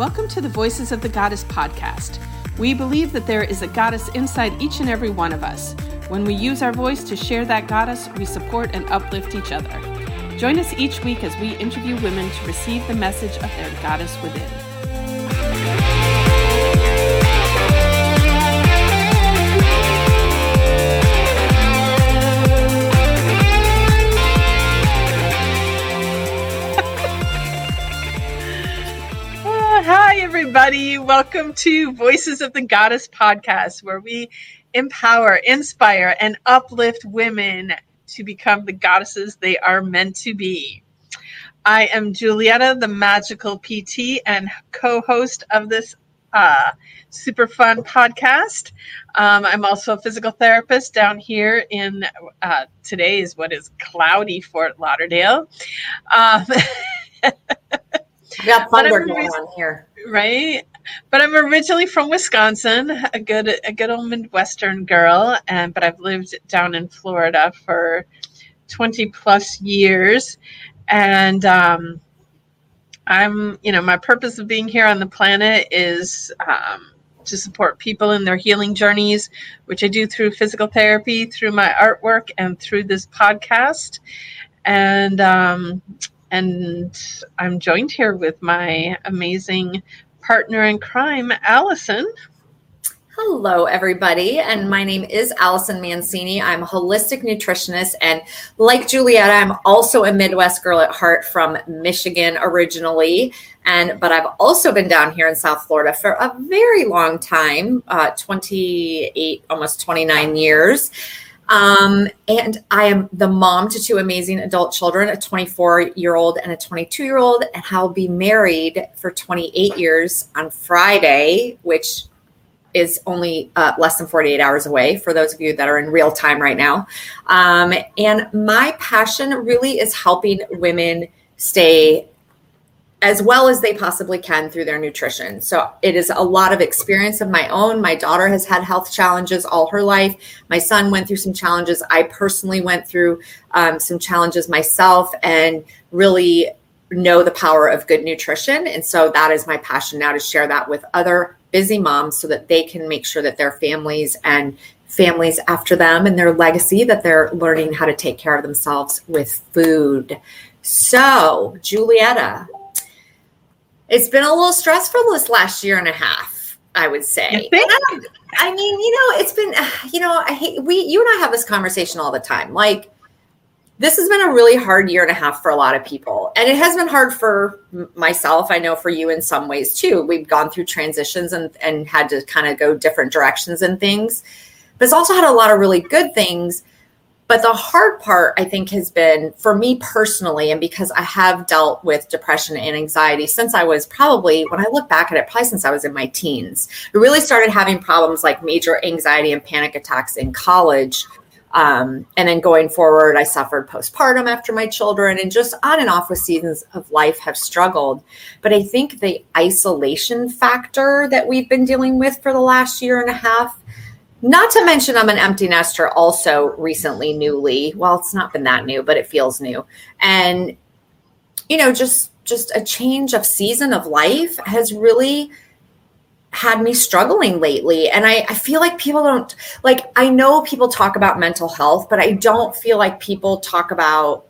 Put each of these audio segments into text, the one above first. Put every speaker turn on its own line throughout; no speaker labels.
Welcome to the Voices of the Goddess podcast. We believe that there is a goddess inside each and every one of us. When we use our voice to share that goddess, we support and uplift each other. Join us each week as we interview women to receive the message of their goddess within. Everybody. Welcome to Voices of the Goddess podcast, where we empower, inspire, and uplift women to become the goddesses they are meant to be. I am Julietta, the magical PT and co host of this uh, super fun podcast. Um, I'm also a physical therapist down here in uh, today's what is cloudy Fort Lauderdale. Um,
We got thunder going on here.
Right. But I'm originally from Wisconsin, a good a good old Midwestern girl, and but I've lived down in Florida for 20 plus years. And um, I'm, you know, my purpose of being here on the planet is um, to support people in their healing journeys, which I do through physical therapy, through my artwork, and through this podcast. And um, and I'm joined here with my amazing partner in crime, Allison.
Hello, everybody. And my name is Allison Mancini. I'm a holistic nutritionist. And like Julietta, I'm also a Midwest girl at heart from Michigan originally. And but I've also been down here in South Florida for a very long time, uh, 28, almost 29 years. Um, and I am the mom to two amazing adult children, a 24 year old and a 22 year old. And I'll be married for 28 years on Friday, which is only uh, less than 48 hours away for those of you that are in real time right now. Um, and my passion really is helping women stay as well as they possibly can through their nutrition. So it is a lot of experience of my own. My daughter has had health challenges all her life. My son went through some challenges. I personally went through um, some challenges myself and really know the power of good nutrition. And so that is my passion now to share that with other busy moms so that they can make sure that their families and families after them and their legacy that they're learning how to take care of themselves with food. So, Julietta, it's been a little stressful this last year and a half, I would say. I, I mean, you know, it's been, you know, I hate, we, you and I have this conversation all the time. Like, this has been a really hard year and a half for a lot of people. And it has been hard for myself. I know for you in some ways too. We've gone through transitions and, and had to kind of go different directions and things. But it's also had a lot of really good things but the hard part, I think, has been for me personally, and because I have dealt with depression and anxiety since I was probably, when I look back at it, probably since I was in my teens. I really started having problems like major anxiety and panic attacks in college. Um, and then going forward, I suffered postpartum after my children and just on and off with seasons of life have struggled. But I think the isolation factor that we've been dealing with for the last year and a half not to mention, I'm an empty nester also recently, newly. Well, it's not been that new, but it feels new. And, you know, just just a change of season of life has really had me struggling lately. And I, I feel like people don't like I know people talk about mental health, but I don't feel like people talk about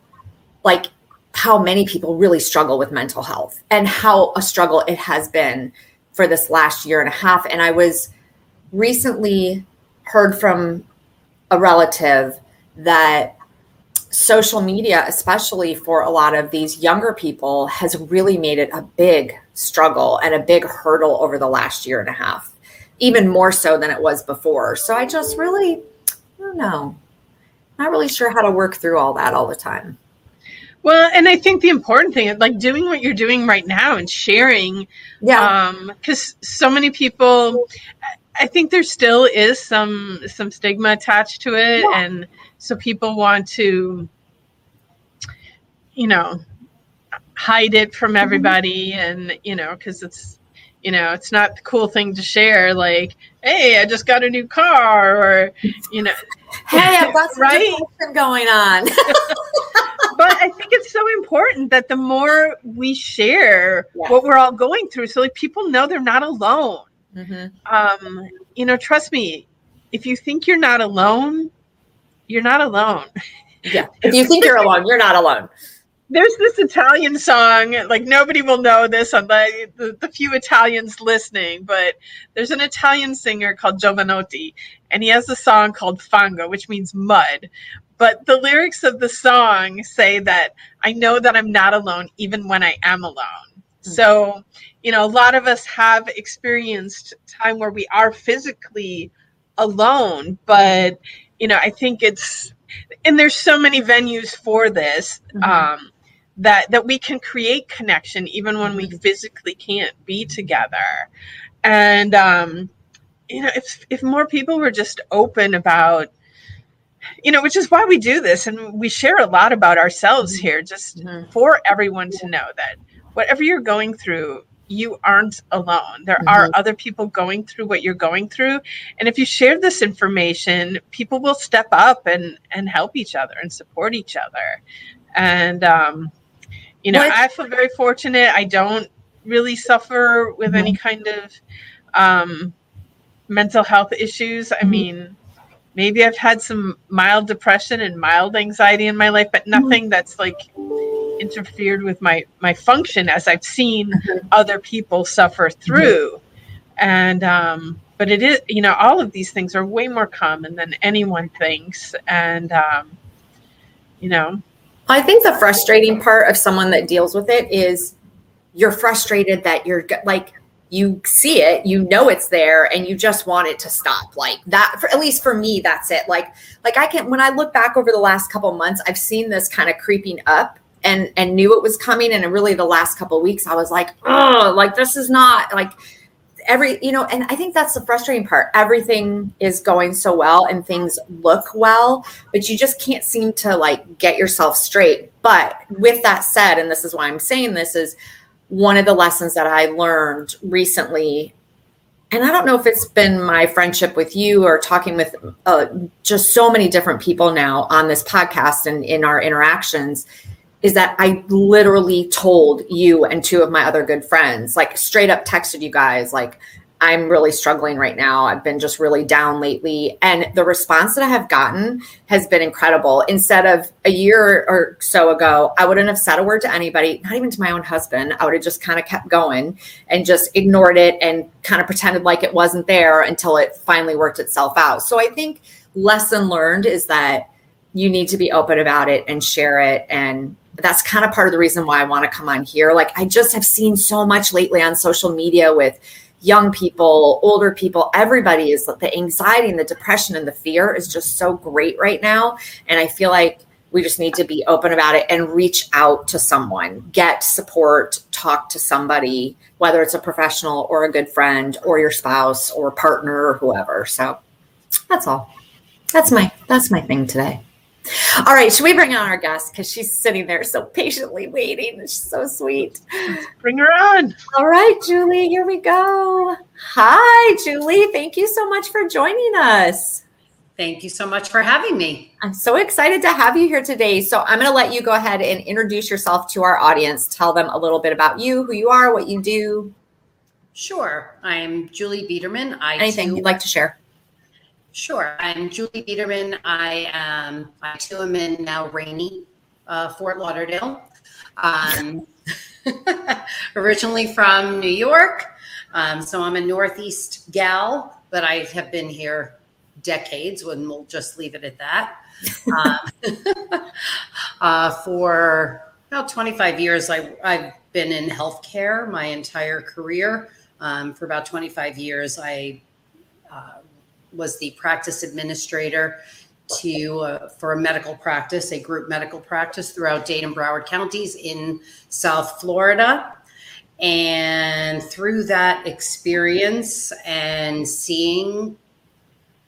like how many people really struggle with mental health and how a struggle it has been for this last year and a half. And I was recently heard from a relative that social media, especially for a lot of these younger people, has really made it a big struggle and a big hurdle over the last year and a half, even more so than it was before. So I just really, I don't know, not really sure how to work through all that all the time.
Well, and I think the important thing, is like doing what you're doing right now and sharing, yeah, because um, so many people, I think there still is some some stigma attached to it, yeah. and so people want to, you know, hide it from mm-hmm. everybody, mm-hmm. and you know, because it's you know it's not the cool thing to share like hey i just got a new car or you know
hey i've got some right? going on
but I think it's so important that the more we share
Yeah.
what we're all going through, so like people know they're not alone.
Mhm.
Um, you know, trust me, if you think you're not alone, you're not alone.
Yeah. If you think you're alone, you're not alone.
There's this Italian song, like nobody will know this on the, the, the few Italians listening, but there's an Italian singer called Jovanotti, and he has a song called Fango, which means mud. But the lyrics of the song say that I know that I'm not alone even when I am alone. So, you know, a lot of us have experienced time where we are physically alone, but you know, I think it's and there's so many venues for this
Mhm.
um, that that we can create connection even when we physically can't be together. And um, you know, if if more people were just open about you know, which is why we do this and we share a lot about ourselves here just
Mhm.
for everyone to know that whatever you're going through, you aren't alone. There are other people going through what you're going through. And if you share this information, people will step up and, and help each other and support each other. And, um, you know,
What-
I feel very fortunate. I don't really suffer with any kind of um, mental health issues. I
Mhm.
mean, maybe I've had some mild depression and mild anxiety in my life, but nothing that's like interfered with my my function as I've seen
Mhm.
other people suffer through. And um, but it is you know all of these things are way more common than anyone thinks, and um, you know
I think the frustrating part of someone that deals with it is you're frustrated that you're like you see it, you know it's there, and you just want it to stop. Like that, for, at least for me, that's it. Like, like I can when I look back over the last couple months, I've seen this kind of creeping up, and and knew it was coming. And really, the last couple weeks, I was like, oh, like this is not like every you know and i think that's the frustrating part everything is going so well and things look well but you just can't seem to like get yourself straight but with that said and this is why i'm saying this is one of the lessons that i learned recently and i don't know if it's been my friendship with you or talking with uh, just so many different people now on this podcast and in our interactions is that I literally told you and two of my other good friends, like straight up texted you guys, like, I'm really struggling right now. I've been just really down lately. And the response that I have gotten has been incredible. Instead of a year or so ago, I wouldn't have said a word to anybody, not even to my own husband. I would have just kind of kept going and just ignored it and kind of pretended like it wasn't there until it finally worked itself out. So I think lesson learned is that you need to be open about it and share it and that's kind of part of the reason why I want to come on here. Like I just have seen so much lately on social media with young people, older people, everybody is the anxiety and the depression and the fear is just so great right now. And I feel like we just need to be open about it and reach out to someone, get support, talk to somebody, whether it's a professional or a good friend or your spouse or partner or whoever. So that's all. That's my that's my thing today. All right, should we bring on our guest because she's sitting there so patiently waiting? She's so sweet.
bring her on.
All right, Julie, here we go. Hi, Julie. Thank you so much for joining us.
Thank you so much for having me.
I'm so excited to have you here today. So, I'm going to let you go ahead and introduce yourself to our audience. Tell them a little bit about you, who you are, what you do,
Sure. I'm Julie Biederman. I
anything
too,
you'd like to share.
Sure. I'm Julie Biederman. I am I too am in now rainy uh, Fort Lauderdale. Um, originally from New York. Um, so I'm a Northeast gal, but I have been here decades, and we'll just leave it at that. Um, uh, for about 25 years, I, I've been in healthcare my entire career. Um, for about 25 years, I uh, was the practice administrator to uh, for a medical practice, a group medical practice throughout Dade and Broward counties in South Florida. And through that experience and seeing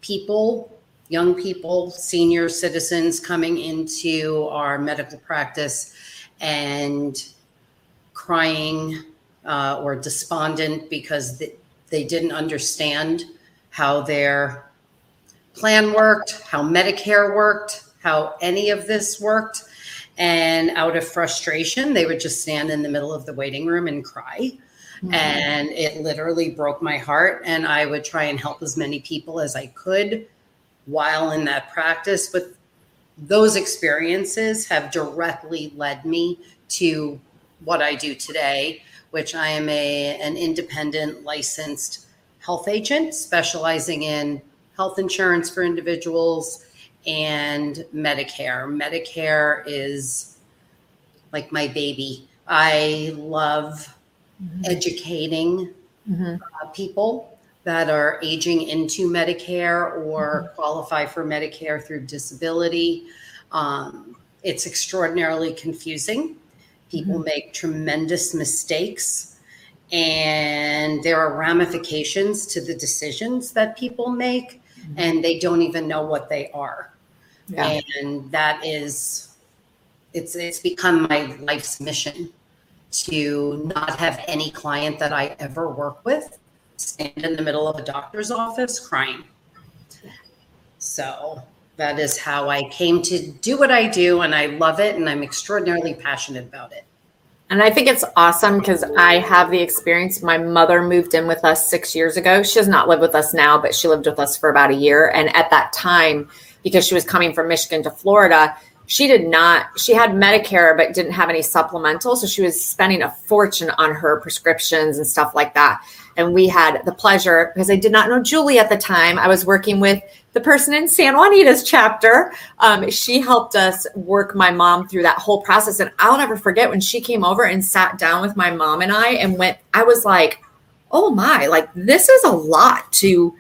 people, young people, senior citizens coming into our medical practice and crying uh, or despondent because they, they didn't understand how their plan worked, how Medicare worked, how any of this worked. And out of frustration, they would just stand in the middle of the waiting room and cry. Mm-hmm. And it literally broke my heart. And I would try and help as many people as I could while in that practice. But those experiences have directly led me to what I do today, which I am a an independent licensed health agent specializing in health insurance for individuals and Medicare. Medicare is like my baby. I love mm-hmm. educating mm-hmm. uh, people that are aging into Medicare or mm-hmm. qualify for Medicare through disability. Um, it's extraordinarily confusing. People mm-hmm. make tremendous mistakes, and there are ramifications to the decisions that people make, mm-hmm. and they don't even know what they are. Yeah. And that is, it's it's become my life's mission to not have any client that I ever work with stand in the middle of a doctor's office crying. So that is how I came to do what I do, and I love it, and I'm extraordinarily passionate about it.
And I think it's awesome because I have the experience. My mother moved in with us six years ago. She does not live with us now, but she lived with us for about a year. And at that time, because she was coming from Michigan to Florida, she did not she had medicare but didn't have any supplemental so she was spending a fortune on her prescriptions and stuff like that and we had the pleasure because i did not know julie at the time i was working with the person in san juanita's chapter um, she helped us work my mom through that whole process and i'll never forget when she came over and sat down with my mom and i and went i was like oh my like this is a lot to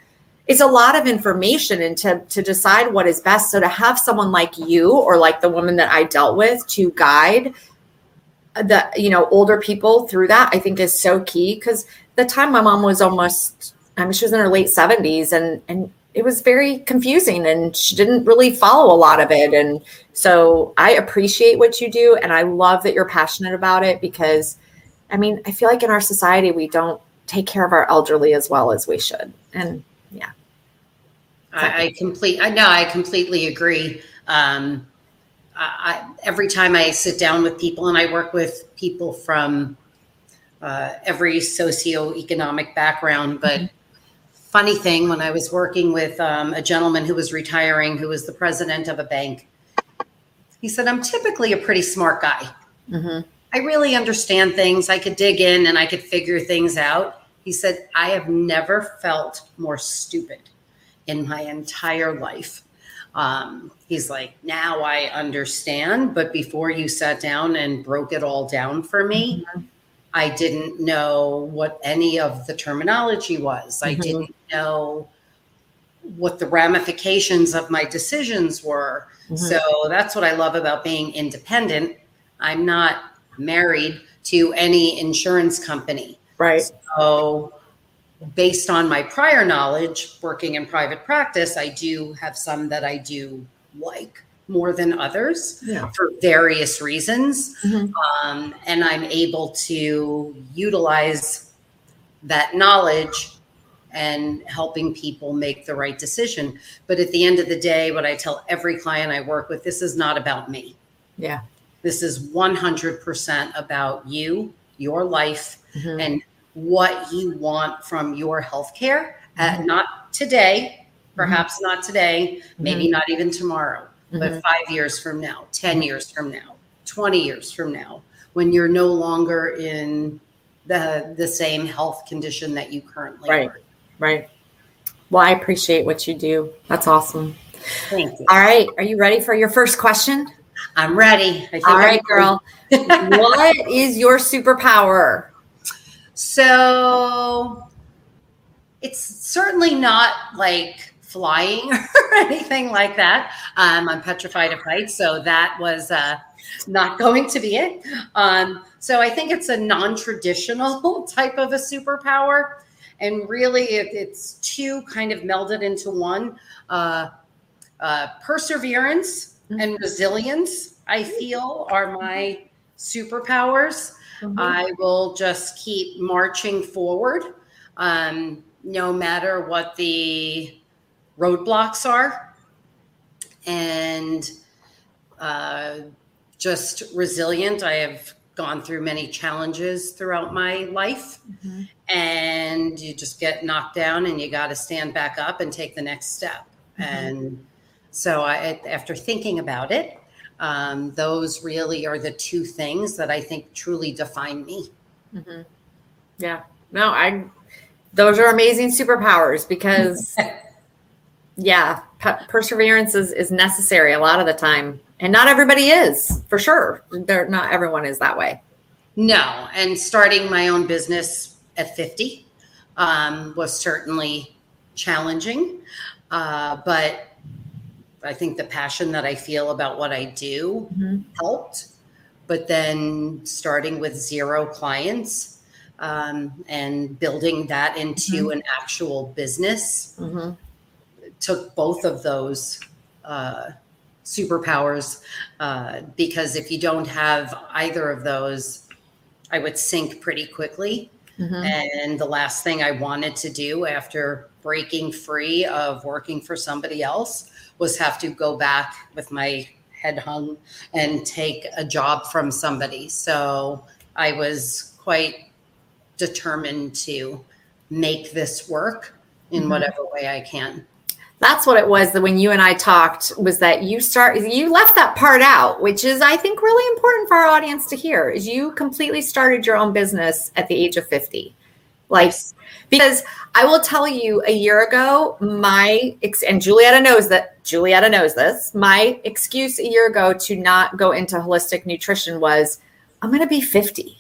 it's a lot of information and to, to decide what is best. So to have someone like you or like the woman that I dealt with to guide the, you know, older people through that, I think is so key. Cause the time my mom was almost, I mean, she was in her late seventies and, and it was very confusing and she didn't really follow a lot of it. And so I appreciate what you do. And I love that you're passionate about it because I mean, I feel like in our society, we don't take care of our elderly as well as we should. And yeah.
I, I complete. I know. I completely agree. Um, I, I, every time I sit down with people, and I work with people from uh, every socioeconomic background, but. Mm-hmm. Funny thing, when I was working with um, a gentleman who was retiring, who was the president of a bank, he said, I'm typically a pretty smart guy. Mm-hmm. I really understand things. I could dig in and I could figure things out. He said, I have never felt more stupid in my entire life. Um, he's like, now I understand. But before you sat down and broke it all down for me, mm-hmm. I didn't know what any of the terminology was. Mm-hmm. I didn't know what the ramifications of my decisions were. Mm-hmm. So that's what I love about being independent. I'm not married to any insurance company.
Right.
So, based on my prior knowledge working in private practice, I do have some that I do like more than others yeah. for various reasons. Mm-hmm. Um, and I'm able to utilize that knowledge and helping people make the right decision. But at the end of the day, what I tell every client I work with, this is not about me.
Yeah.
This is 100% about you, your life, mm-hmm. and what you want from your healthcare. Uh, mm-hmm. not today, perhaps mm-hmm. not today, maybe mm-hmm. not even tomorrow, but mm-hmm. five years from now, 10 years from now, 20 years from now, when you're no longer in the the same health condition that you currently
right.
are.
Right. Well, I appreciate what you do. That's awesome.
Thank you.
All right. Are you ready for your first question?
I'm ready.
All right, I'm girl. what is your superpower?
So it's certainly not like flying or anything like that. Um, I'm petrified of heights, so that was uh, not going to be it. Um, so I think it's a non-traditional type of a superpower, and really it, it's two kind of melded into one: uh, uh, perseverance mm-hmm. and resilience. I feel are my superpowers. Mm-hmm. I will just keep marching forward, um, no matter what the roadblocks are, and uh, just resilient. I have gone through many challenges throughout my life, mm-hmm. and you just get knocked down, and you got to stand back up and take the next step. Mm-hmm. And so, I, after thinking about it, um, those really are the two things that I think truly define me.
Mm-hmm. Yeah. No, I. Those are amazing superpowers because, yeah, perseverance is, is necessary a lot of the time and not everybody is for sure they're not everyone is that way
no and starting my own business at 50 um, was certainly challenging uh, but i think the passion that i feel about what i do mm-hmm. helped but then starting with zero clients um, and building that into mm-hmm. an actual business mm-hmm. Took both of those uh, superpowers uh, because if you don't have either of those, I would sink pretty quickly. Mm-hmm. And the last thing I wanted to do after breaking free of working for somebody else was have to go back with my head hung and take a job from somebody. So I was quite determined to make this work in mm-hmm. whatever way I can
that's what it was that when you and I talked was that you start you left that part out, which is I think really important for our audience to hear. Is you completely started your own business at the age of 50. Like because I will tell you a year ago, my and Julietta knows that Julietta knows this. My excuse a year ago to not go into holistic nutrition was I'm going to be 50.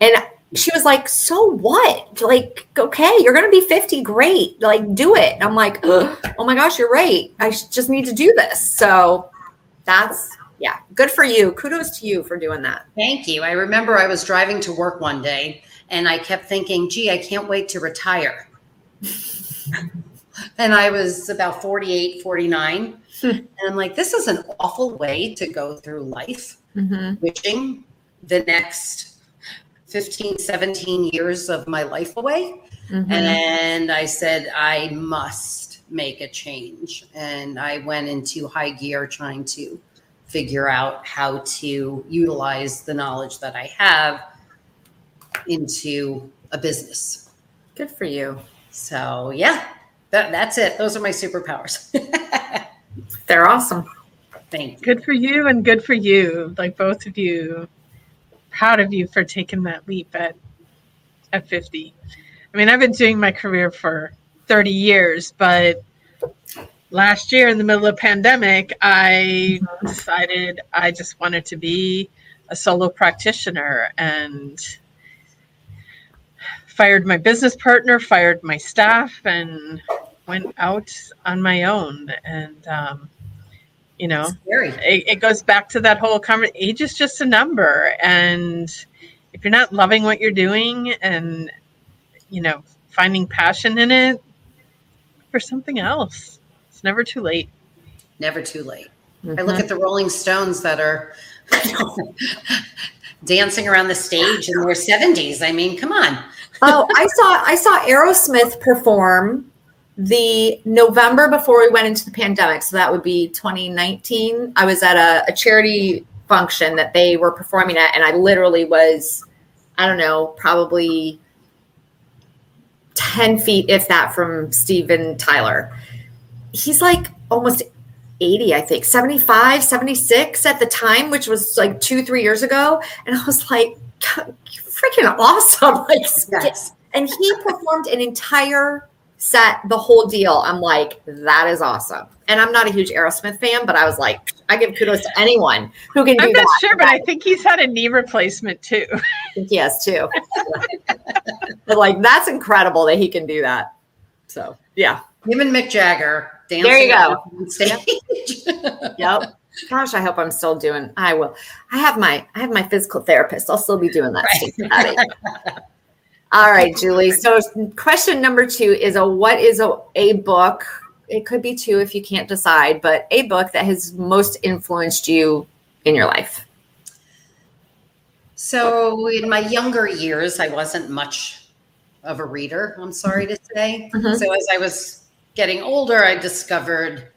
And she was like, "So what? Like, okay, you're gonna be 50. Great, like, do it." And I'm like, "Oh my gosh, you're right. I just need to do this." So that's yeah, good for you. Kudos to you for doing that.
Thank you. I remember I was driving to work one day and I kept thinking, "Gee, I can't wait to retire." and I was about 48, 49. Hmm. and I'm like, this is an awful way to go through life, mm-hmm. wishing the next 15, 17 years of my life away. Mm-hmm. And I said, I must make a change. And I went into high gear trying to figure out how to utilize the knowledge that I have into a business.
Good for you.
So, yeah, that, that's it. Those are my superpowers.
They're awesome.
Thank you.
Good for you and good for you. Like both of you proud of you for taking that leap at at 50. I mean, I've been doing my career for 30 years, but last year in the middle of pandemic, I decided I just wanted to be a solo practitioner and fired my business partner, fired my staff, and went out on my own. And um, you know it, it, goes back to that whole conversation age is just a number. And if you're not loving what you're doing and you know finding passion in it for something else it's never too late.
Never too late. Mm-hmm. i look at the rolling stones that are dancing around the stage in their 70s i mean come on.
Oh i saw i saw aerosmith perform the November before we went into the pandemic, so that would be 2019, I was at a, a, charity function that they were performing at, and I literally was, I don't know, probably 10 feet, if that, from Steven Tyler. He's like almost 80, I think, 75, 76 at the time, which was like two, three years ago. And I was like, freaking awesome. Like, yes. and he performed an entire set the whole deal. I'm like, that is awesome. And I'm not a huge Aerosmith fan, but I was like, I give kudos to anyone who can do
I'm not that. sure, but I think he's had a knee replacement too.
yes, too. but like, that's incredible that he can do that. So, yeah.
Him and Mick Jagger
dancing there you go. on stage. yep. Gosh, I hope I'm still doing. I will. I have my I have my physical therapist. I'll still be doing that. Right. All right, Julie. So, question number two is a what is a, a book? It could be two if you can't decide, but a book that has most influenced you in your life.
So, in my younger years, I wasn't much of a reader, I'm sorry to say. Mm-hmm. So, as I was getting older, I discovered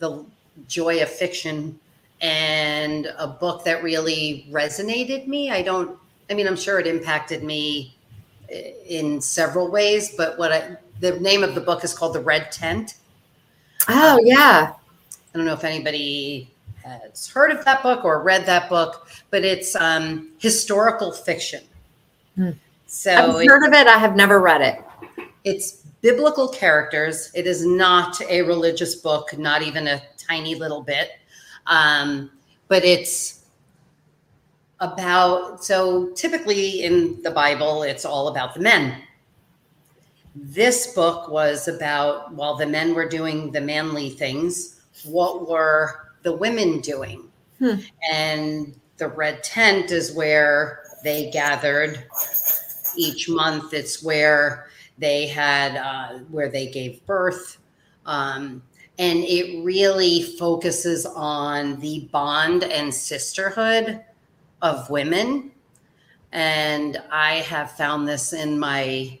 the joy of fiction and a book that really resonated me. I don't, I mean, I'm sure it impacted me in several ways, but what I, the name of the book is called The Red Tent.
Oh, yeah.
I don't know if anybody has heard of that book or read that book, but it's um, historical fiction.
Hmm. So I've heard of it. I have never read it.
It's biblical characters. It is not a religious book, not even a tiny little bit. Um, but it's about, so typically in the Bible, it's all about the men. This book was about, while the men were doing the manly things, what were the women doing? Hmm. And the red tent is where they gathered each month. It's where they had, uh, where they gave birth. Um, and it really focuses on the bond and sisterhood of women. And I have found this in my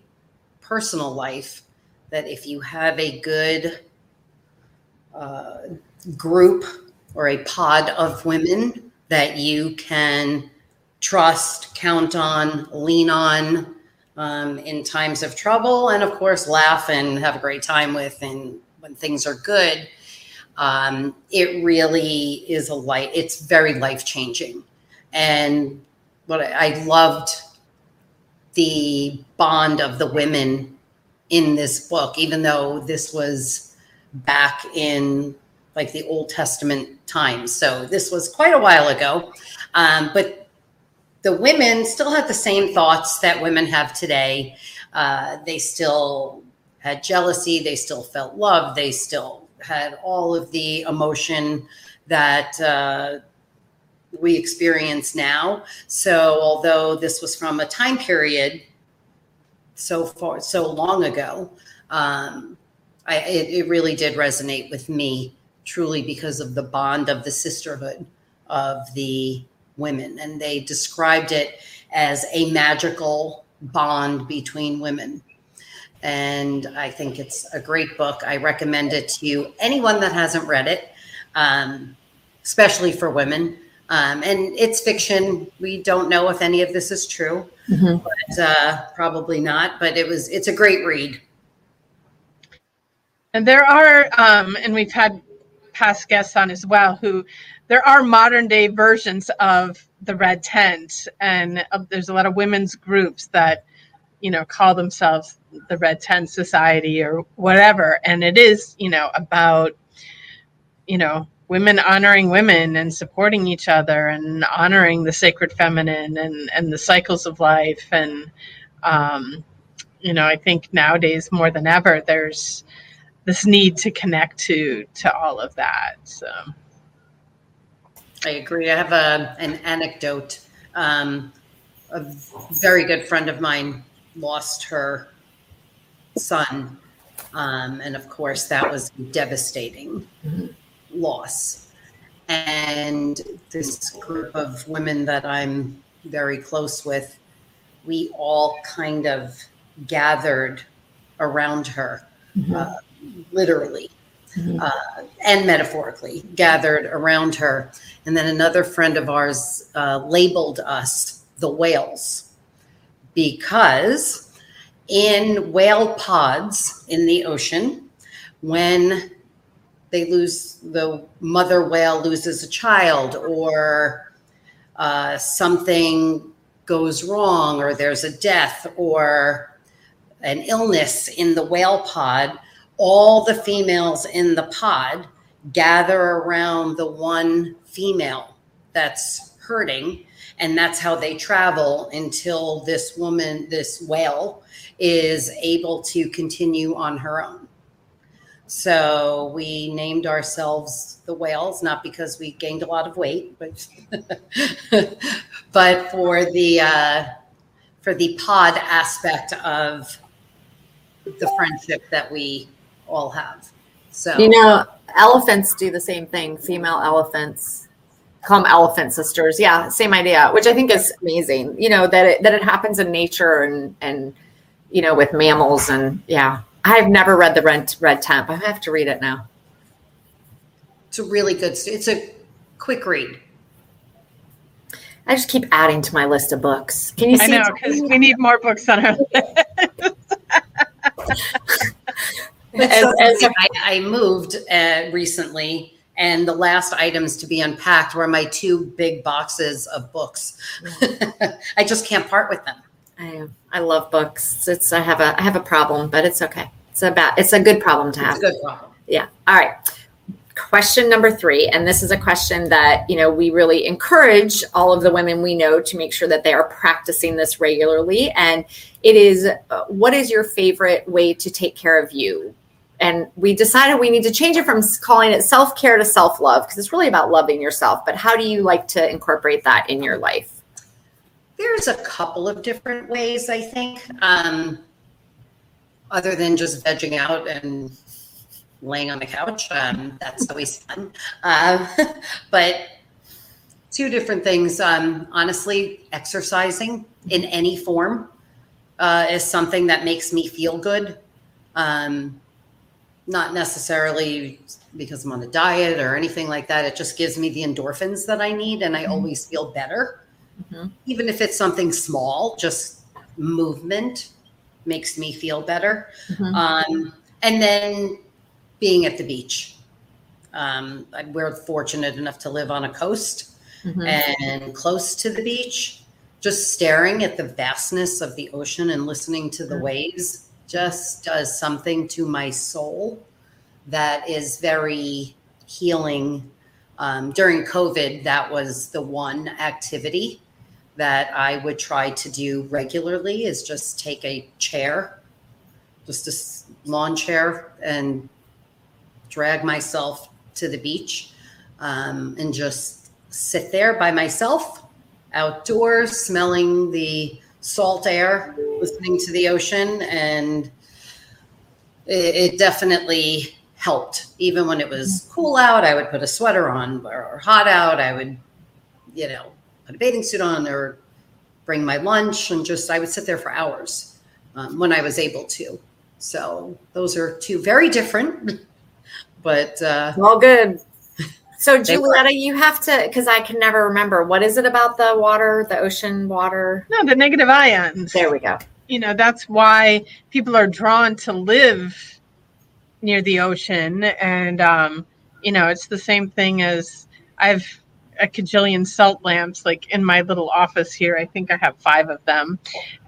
personal life that if you have a good uh, group or a pod of women that you can trust, count on, lean on um, in times of trouble, and of course, laugh and have a great time with and when things are good, um, it really is a light. It's very life changing, and what I, loved the bond of the women in this book, even though this was back in like the Old Testament times. So this was quite a while ago, um, but the women still had the same thoughts that women have today. Uh, they still had jealousy, they still felt love, they still had all of the emotion that uh, we experience now. So, although this was from a time period so far, so long ago, um, I, it, it really did resonate with me truly because of the bond of the sisterhood of the women. And they described it as a magical bond between women and I think it's a great book. I recommend it to anyone that hasn't read it, um, especially for women. Um, and it's fiction. We don't know if any of this is true, mm-hmm. but uh, probably not. But it was. It's a great read.
And there are, um, and we've had past guests on as well who there are modern day versions of the red tent and uh, there's a lot of women's groups that you know call themselves the red tent society or whatever and it is you know about you know women honoring women and supporting each other and honoring the sacred feminine and and the cycles of life. And um you know i think nowadays more than ever there's this need to connect to to all of that. So.
I agree. I have a an anecdote. Um a very good friend of mine lost her son. Um, and of course, that was devastating. Mm-hmm. Loss. And this group of women that I'm very close with, we all kind of gathered around her, mm-hmm. uh, literally. Mm-hmm. Uh, and metaphorically gathered around her. And then another friend of ours uh, labeled us the whales because in whale pods in the ocean, when they lose the mother whale loses a child or uh, something goes wrong or there's a death or an illness in the whale pod, all the females in the pod gather around the one female that's hurting and that's how they travel until this woman this whale is able to continue on her own so we named ourselves the whales not because we gained a lot of weight but but for the uh, for the pod aspect of the friendship that we all have so
you know elephants do the same thing female elephants Come elephant sisters. Yeah, same idea, which I think is amazing. You know that it, that it happens in nature and and you know with mammals and yeah. I've never read the Red Red Tent. I have to read it now.
It's a really good. It's a quick read.
I just keep adding to my list of books. Can you see?
I know because we need more books on our list.
As, as a-
I, I moved uh, recently, and the last items to be unpacked were my two big boxes of books. I just can't part with them.
I, I love books. It's I have a I have a problem, but it's okay. It's about it's a good problem to
It's
have.
a good problem.
Yeah. All right. Question number three, and this is a question that you know we really encourage all of the women we know to make sure that they are practicing this regularly. And it is, uh, what is your favorite way to take care of you? And we decided we need to change it from calling it self care to self love because it's really about loving yourself. But how do you like to incorporate that in your life?
There's a couple of different ways, I think, um, other than just vegging out and laying on the couch. Um, that's always fun. Um, but two different things. Um, honestly, exercising in any form uh, is something that makes me feel good. Um, not necessarily because I'm on a diet or anything like that. It just gives me the endorphins that I need, and I always feel better
Mhm.
even if it's something small, just movement makes me feel better.
Mhm.
Um, and then being at the beach. Um, we're fortunate enough to live on a coast
Mhm.
and close to the beach. Just staring at the vastness of the ocean and listening to the
Mhm.
waves just does something to my soul that is very healing. Um, during COVID, that was the one activity that I would try to do regularly is just take a chair, just a lawn chair, and drag myself to the beach um, and just sit there by myself outdoors, smelling the salt air, listening to the ocean, and it, it definitely helped. Even when it was cool out, I would put a sweater on, or hot out, I would, you know, put a bathing suit on or bring my lunch and just I would sit there for hours um, when I was able to. So those are two very different, but uh,
All good. So,
They.
Julietta, you have to, because I can never remember. What is it about the water, the ocean water?
No, the negative ions.
There we go.
you know that's why people are drawn to live near the ocean and um you know it's the same thing as i've a cajillion salt lamps like in my little office here i think i have five of them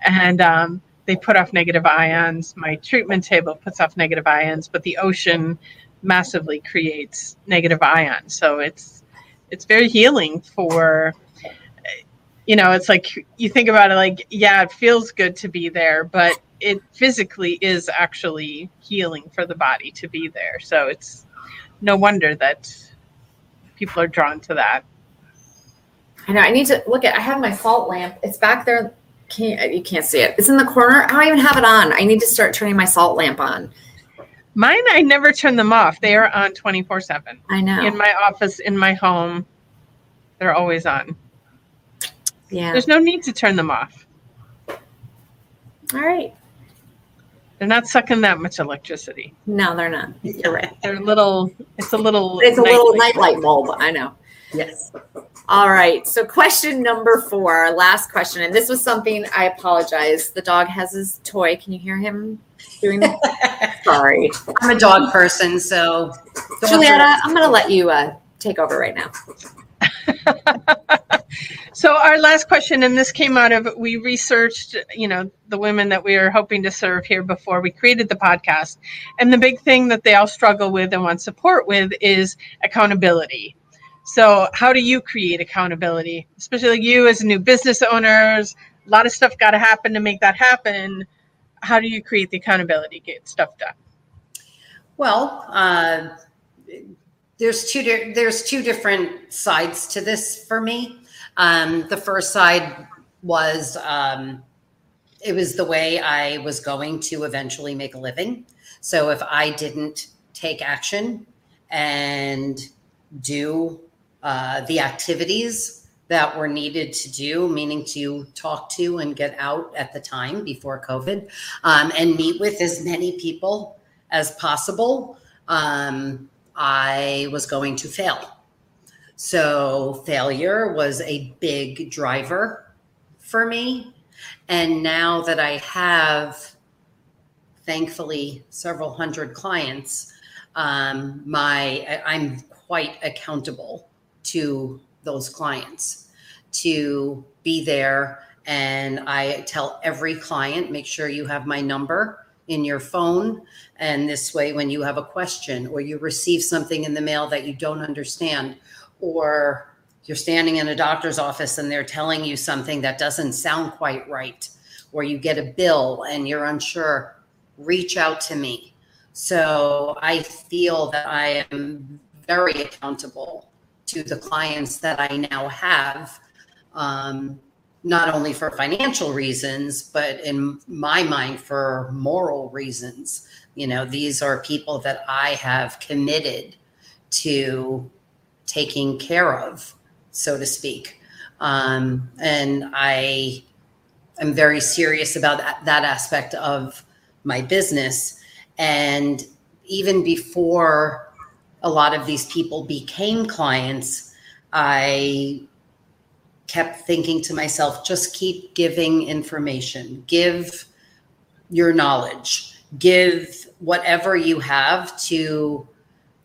and um they put off negative ions my treatment table puts off negative ions but the ocean massively creates negative ions so it's it's very healing for you know, it's like you think about it like, yeah, it feels good to be there, but it physically is actually healing for the body to be there. So it's no wonder that people are drawn to that.
I know. I need to look at. I have my salt lamp. It's back there. Can't you can't see it? It's in the corner. I don't even have it on. I need to start turning my salt lamp on.
Mine, I never turn them off. They are on 24 7.
I know.
In my office, in my home, they're always on.
yeah.
There's no need to turn them off.
All right.
They're not sucking that much electricity.
No, they're not. You're right.
They're little, it's a little.
It's a little
nightlight.
nightlight bulb. I know.
yes,
All right. So, question number four, our last question. And this was something I apologize. The dog has his toy. Can you hear him doing that? Sorry.
I'm a dog person, so dogs are-
Julietta, I'm going to let you uh, take over right now.
So our last question, and this came out of we researched, you know, the women that we are hoping to serve here before we created the podcast, and the big thing that they all struggle with and want support with is accountability. So how do you create accountability, especially like you as new business owners? A lot of stuff got to happen to make that happen. How do you create the accountability, get stuff done?
Well, uh, there's two di- there's two different sides to this for me. Um, the first side was um, it was the way I was going to eventually make a living. So if I didn't take action and do uh, the activities that were needed to do, meaning to talk to and get out at the time before COVID, um, and meet with as many people as possible, um, I was going to fail. So failure was a big driver for me. And now that I have, thankfully, several hundred clients, um, my I'm quite accountable to those clients to be there. And I tell every client, make sure you have my number in your phone. And this way, when you have a question or you receive something in the mail that you don't understand, or you're standing in a doctor's office and they're telling you something that doesn't sound quite right, or you get a bill and you're unsure, reach out to me. So I feel that I am very accountable to the clients that I now have, um, not only for financial reasons, but in my mind, for moral reasons. You know, these are people that I have committed to taking care of, so to speak. Um, and I am very serious about that, that aspect of my business. And even before a lot of these people became clients, I kept thinking to myself, just keep giving information, give your knowledge, give whatever you have to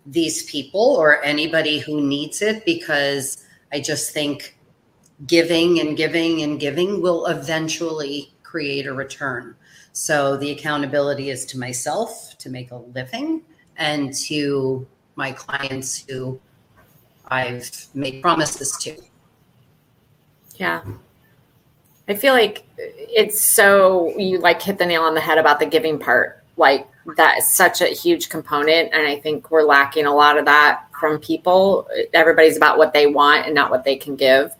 these people or anybody who needs it because I just think giving and giving and giving will eventually create a return. So the accountability is to myself to make a living and to my clients who I've made promises to.
Yeah. I feel like it's so you like hit the nail on the head about the giving part. Like that is such a huge component. And I think we're lacking a lot of that from people. Everybody's about what they want and not what they can give.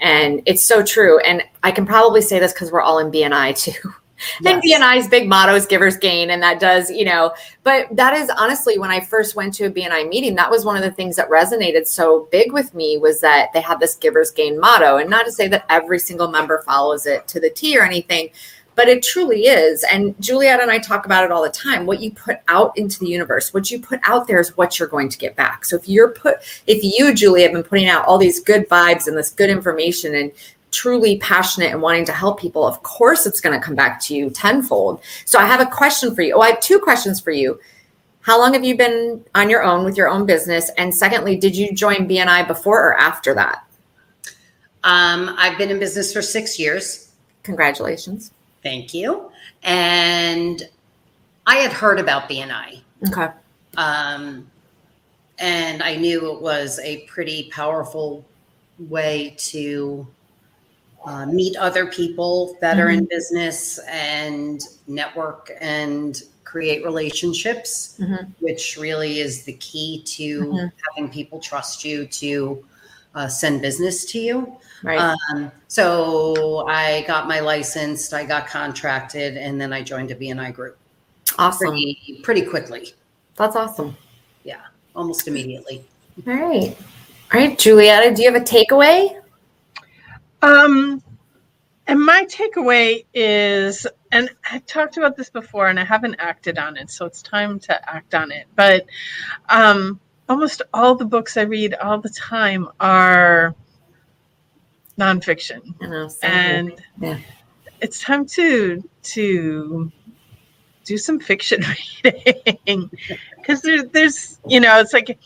And it's so true. And I can probably say this because we're all in BNI too. Yes. And BNI's big motto is givers gain. And that does, you know, but that is honestly, when I first went to a BNI meeting, that was one of the things that resonated so big with me was that they have this givers gain motto. And not to say that every single member follows it to the T or anything, but it truly is. And Juliet and I talk about it all the time. What you put out into the universe, what you put out there is what you're going to get back. So if you're put, if you, Julie, have been putting out all these good vibes and this good information and truly passionate and wanting to help people, of course it's going to come back to you tenfold. So I have a question for you. Oh, I have two questions for you. How long have you been on your own with your own business? And secondly, did you join BNI before or after that?
Um, I've been in business for six years.
Congratulations.
Thank you. And I had heard about BNI.
Okay.
Um, and I knew it was a pretty powerful way to uh, meet other people that mm-hmm. are in mm-hmm. business and network and create relationships, mm-hmm. which really is the key to mm-hmm. having people trust you to uh, send business to you.
Right. Um,
so I got my license, I got contracted, and then I joined a BNI group.
Awesome.
Pretty, pretty quickly.
That's awesome.
Yeah, almost immediately.
All right. All right, Julietta, do you have a takeaway?
Um, and my takeaway is, and I talked about this before, and I haven't acted on it, so it's time to act on it. But um, almost all the books I read all the time are nonfiction,
know,
and yeah. it's time to to do some fiction reading because there, there's you know it's like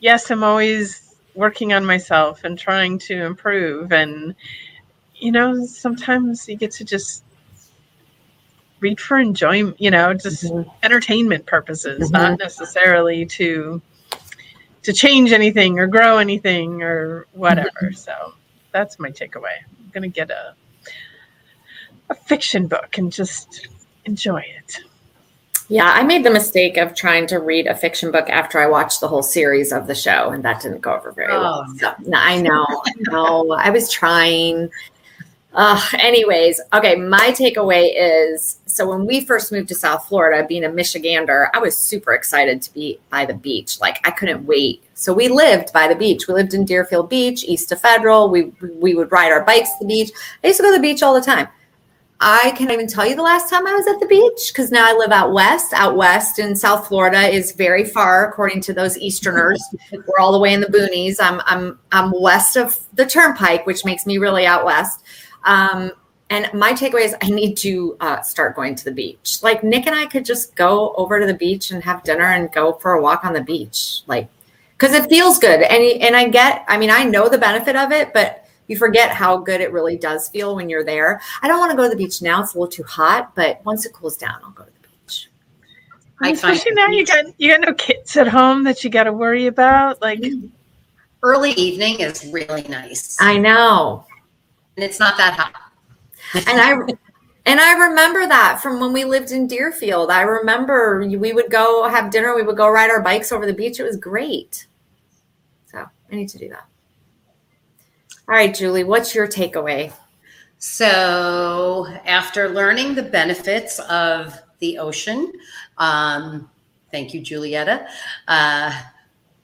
yes i'm always working on myself and trying to improve and you know sometimes you get to just read for enjoyment you know just mm-hmm. entertainment purposes mm-hmm. not necessarily to to change anything or grow anything or whatever mm-hmm. so that's my takeaway. I'm gonna get a a fiction book and just enjoy it.
Yeah, I made the mistake of trying to read a fiction book after I watched the whole series of the show, and that didn't go over very oh, well. So, no, I know, I know. I was trying. Uh, anyways, okay, my takeaway is so when we first moved to South Florida, being a Michigander, I was super excited to be by the beach. Like I couldn't wait. So we lived by the beach. We lived in Deerfield Beach, east of Federal. We we would ride our bikes to the beach. I used to go to the beach all the time. I can't even tell you the last time I was at the beach because now I live out west. Out west in South Florida is very far, according to those Easterners. We're all the way in the boonies. I'm I'm I'm west of the Turnpike, which makes me really out west. Um, and my takeaway is I need to uh, start going to the beach. Like Nick and I could just go over to the beach and have dinner and go for a walk on the beach, like because it feels good. And and I get, I mean, I know the benefit of it, but you forget how good it really does feel when you're there. I don't want to go to the beach now; it's a little too hot. But once it cools down, I'll go to the beach.
I Especially now you got you got no kids at home that you got to worry about. Like mm-hmm.
early evening is really nice.
I know,
and it's not that hot.
and I. And I remember that from when we lived in Deerfield. I remember we would go have dinner, we would go ride our bikes over the beach. It was great. So I need to do that. All right, Julie, what's your takeaway?
So, after learning the benefits of the ocean, um, thank you, Julietta. Uh,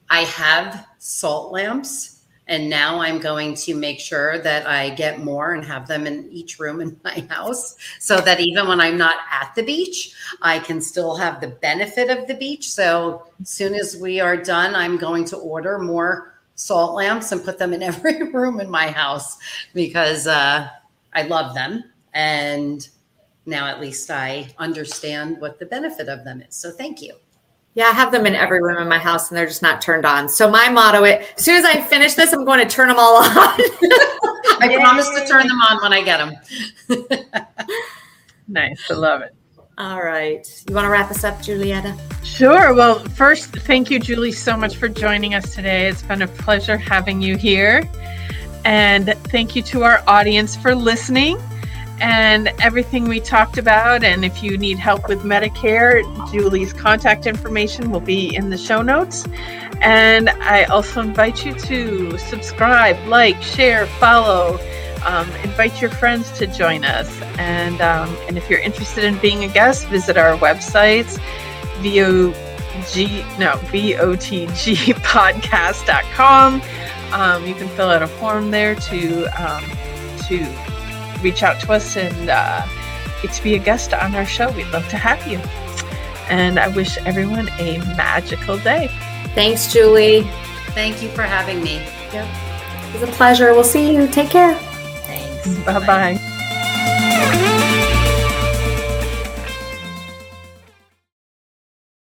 I have salt lamps, and now I'm going to make sure that I get more and have them in each room in my house so that even when I'm not at the beach, I can still have the benefit of the beach. So, as soon as we are done, I'm going to order more salt lamps and put them in every room in my house because uh, I love them. And now at least I understand what the benefit of them is. So thank you.
Yeah, I have them in every room in my house and they're just not turned on. So my motto it as soon as I finish this, I'm going to turn them all on.
I Yay. promise to turn them on when I get them.
nice. I love it.
All right. You want to wrap us up, Julietta?
Sure. Well, first, thank you, Julie, so much for joining us today. It's been a pleasure having you here. And thank you to our audience for listening and everything we talked about. And if you need help with Medicare, Julie's contact information will be in the show notes. And I also invite you to subscribe, like, share, follow um, invite your friends to join us. And, um, and if you're interested in being a guest, visit our websites, VOG, no, VOTGpodcast.com. Um, you can fill out a form there to, um, to reach out to us and uh, get to be a guest on our show. We'd love to have you. And I wish everyone a magical day.
Thanks, Julie.
Thank you for having me.
Yep. It was a pleasure. We'll see you. Take care.
拜拜。